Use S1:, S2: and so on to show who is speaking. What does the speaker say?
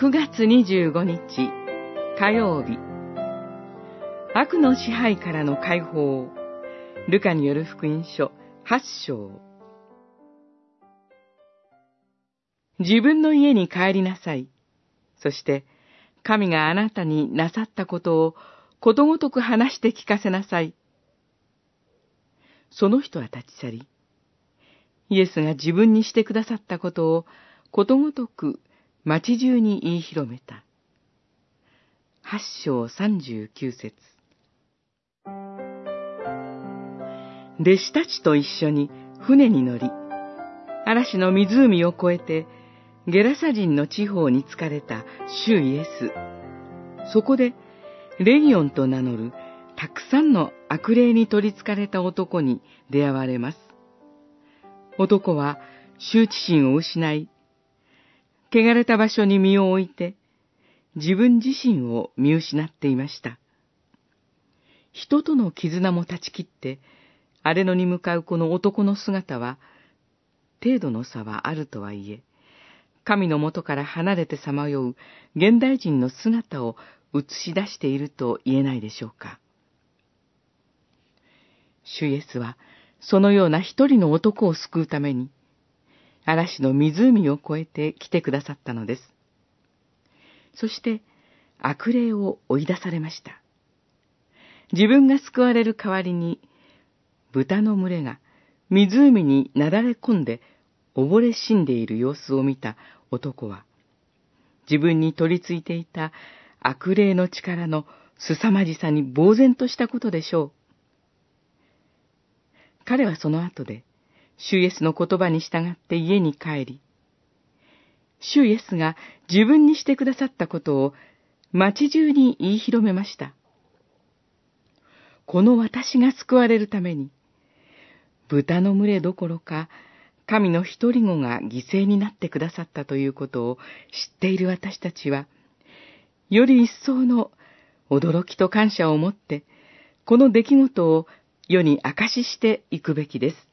S1: 9月25日火曜日悪の支配からの解放ルカによる福音書8章自分の家に帰りなさい。そして、神があなたになさったことをことごとく話して聞かせなさい。その人は立ち去り、イエスが自分にしてくださったことをことごとく町中に言い広めた。八章三十九節弟子たちと一緒に船に乗り、嵐の湖を越えて、ゲラサ人の地方に疲れた主イエス。そこで、レギオンと名乗るたくさんの悪霊に取り憑かれた男に出会われます。男は羞恥心を失い、汚れた場所に身を置いて、自分自身を見失っていました。人との絆も断ち切って、荒れ野に向かうこの男の姿は、程度の差はあるとはいえ、神のもとから離れてさまよう現代人の姿を映し出していると言えないでしょうか。主イエスは、そのような一人の男を救うために、嵐の湖を越えて来てくださったのです。そして、悪霊を追い出されました。自分が救われる代わりに、豚の群れが湖になだれ込んで溺れ死んでいる様子を見た男は、自分に取り付いていた悪霊の力の凄まじさに呆然としたことでしょう。彼はその後で、主イエスの言葉に従って家に帰り、主イエスが自分にしてくださったことを町中に言い広めました。この私が救われるために、豚の群れどころか、神の一人子が犠牲になってくださったということを知っている私たちは、より一層の驚きと感謝を持って、この出来事を世に明かししていくべきです。